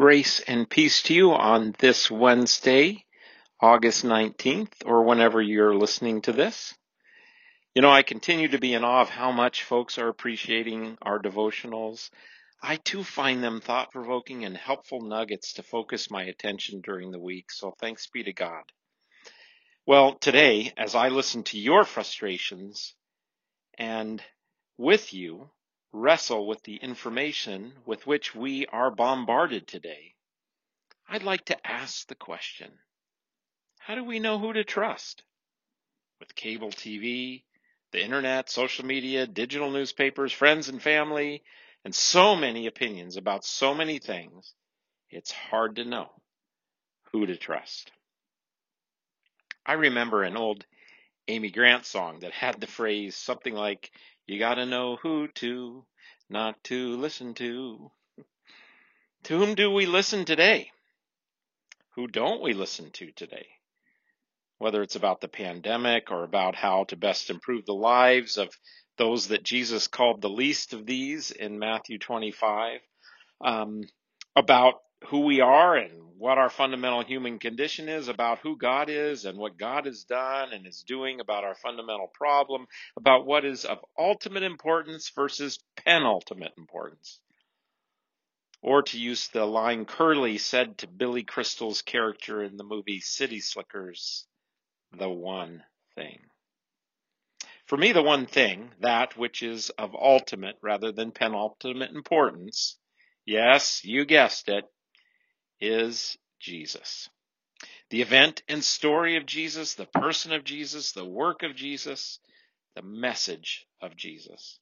Grace and peace to you on this Wednesday, August 19th, or whenever you're listening to this. You know, I continue to be in awe of how much folks are appreciating our devotionals. I too find them thought provoking and helpful nuggets to focus my attention during the week, so thanks be to God. Well, today, as I listen to your frustrations and with you, wrestle with the information with which we are bombarded today, I'd like to ask the question How do we know who to trust? With cable TV, the internet, social media, digital newspapers, friends and family, and so many opinions about so many things, it's hard to know who to trust. I remember an old Amy Grant song that had the phrase something like, you gotta know who to, not to listen to. To whom do we listen today? Who don't we listen to today? Whether it's about the pandemic or about how to best improve the lives of those that Jesus called the least of these in Matthew 25, um, about who we are and what our fundamental human condition is, about who God is and what God has done and is doing about our fundamental problem, about what is of ultimate importance versus penultimate importance. Or to use the line Curly said to Billy Crystal's character in the movie City Slickers, the one thing. For me, the one thing, that which is of ultimate rather than penultimate importance, yes, you guessed it, is Jesus. The event and story of Jesus, the person of Jesus, the work of Jesus, the message of Jesus.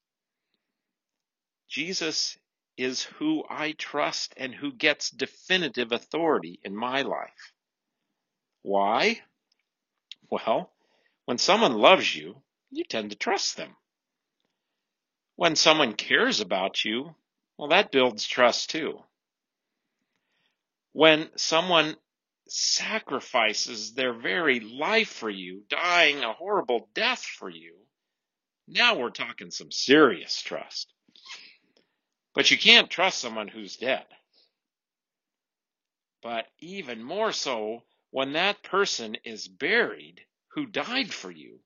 Jesus is who I trust and who gets definitive authority in my life. Why? Well, when someone loves you, you tend to trust them. When someone cares about you, well, that builds trust too. When someone sacrifices their very life for you, dying a horrible death for you, now we're talking some serious trust. But you can't trust someone who's dead. But even more so when that person is buried who died for you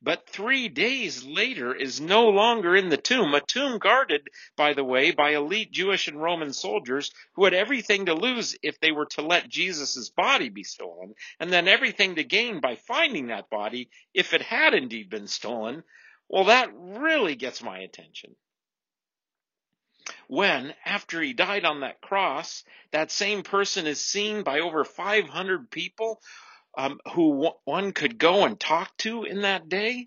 but three days later is no longer in the tomb, a tomb guarded, by the way, by elite Jewish and Roman soldiers who had everything to lose if they were to let Jesus' body be stolen, and then everything to gain by finding that body if it had indeed been stolen. Well, that really gets my attention. When, after he died on that cross, that same person is seen by over 500 people um, who one could go and talk to in that day,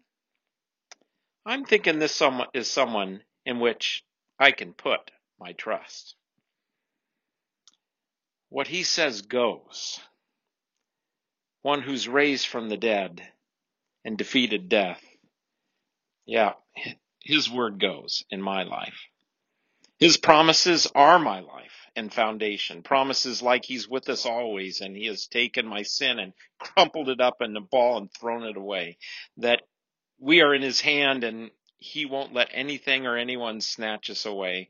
I'm thinking this some, is someone in which I can put my trust. What he says goes. One who's raised from the dead and defeated death. Yeah, his word goes in my life. His promises are my life and foundation. Promises like he's with us always and he has taken my sin and crumpled it up in a ball and thrown it away. That we are in his hand and he won't let anything or anyone snatch us away.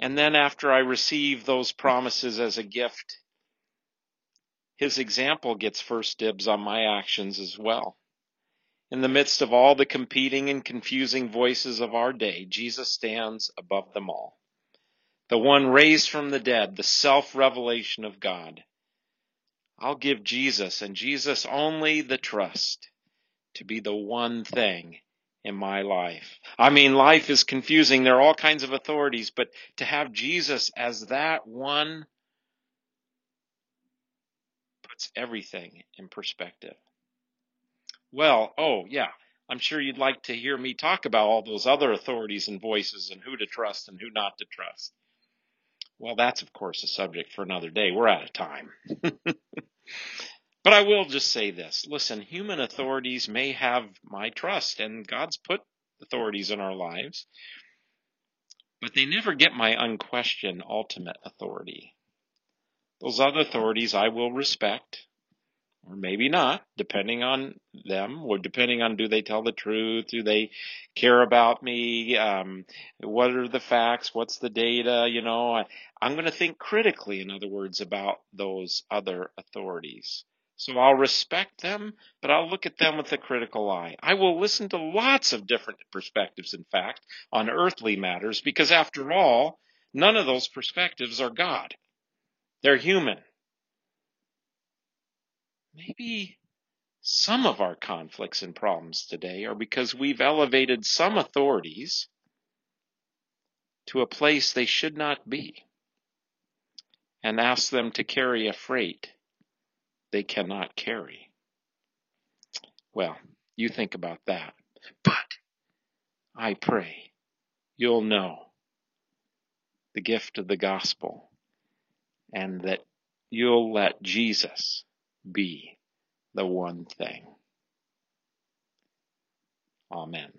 And then after I receive those promises as a gift, his example gets first dibs on my actions as well. In the midst of all the competing and confusing voices of our day, Jesus stands above them all. The one raised from the dead, the self-revelation of God. I'll give Jesus and Jesus only the trust to be the one thing in my life. I mean, life is confusing. There are all kinds of authorities, but to have Jesus as that one puts everything in perspective. Well, oh yeah, I'm sure you'd like to hear me talk about all those other authorities and voices and who to trust and who not to trust. Well, that's of course a subject for another day. We're out of time. but I will just say this. Listen, human authorities may have my trust and God's put authorities in our lives, but they never get my unquestioned ultimate authority. Those other authorities I will respect, or maybe not, depending on them, or depending on do they tell the truth, do they care about me, um, what are the facts, what's the data, you know. I, I'm going to think critically, in other words, about those other authorities. So I'll respect them, but I'll look at them with a critical eye. I will listen to lots of different perspectives, in fact, on earthly matters, because after all, none of those perspectives are God. They're human. Maybe some of our conflicts and problems today are because we've elevated some authorities to a place they should not be and asked them to carry a freight they cannot carry. Well, you think about that. But I pray you'll know the gift of the gospel and that you'll let Jesus be the one thing. Amen.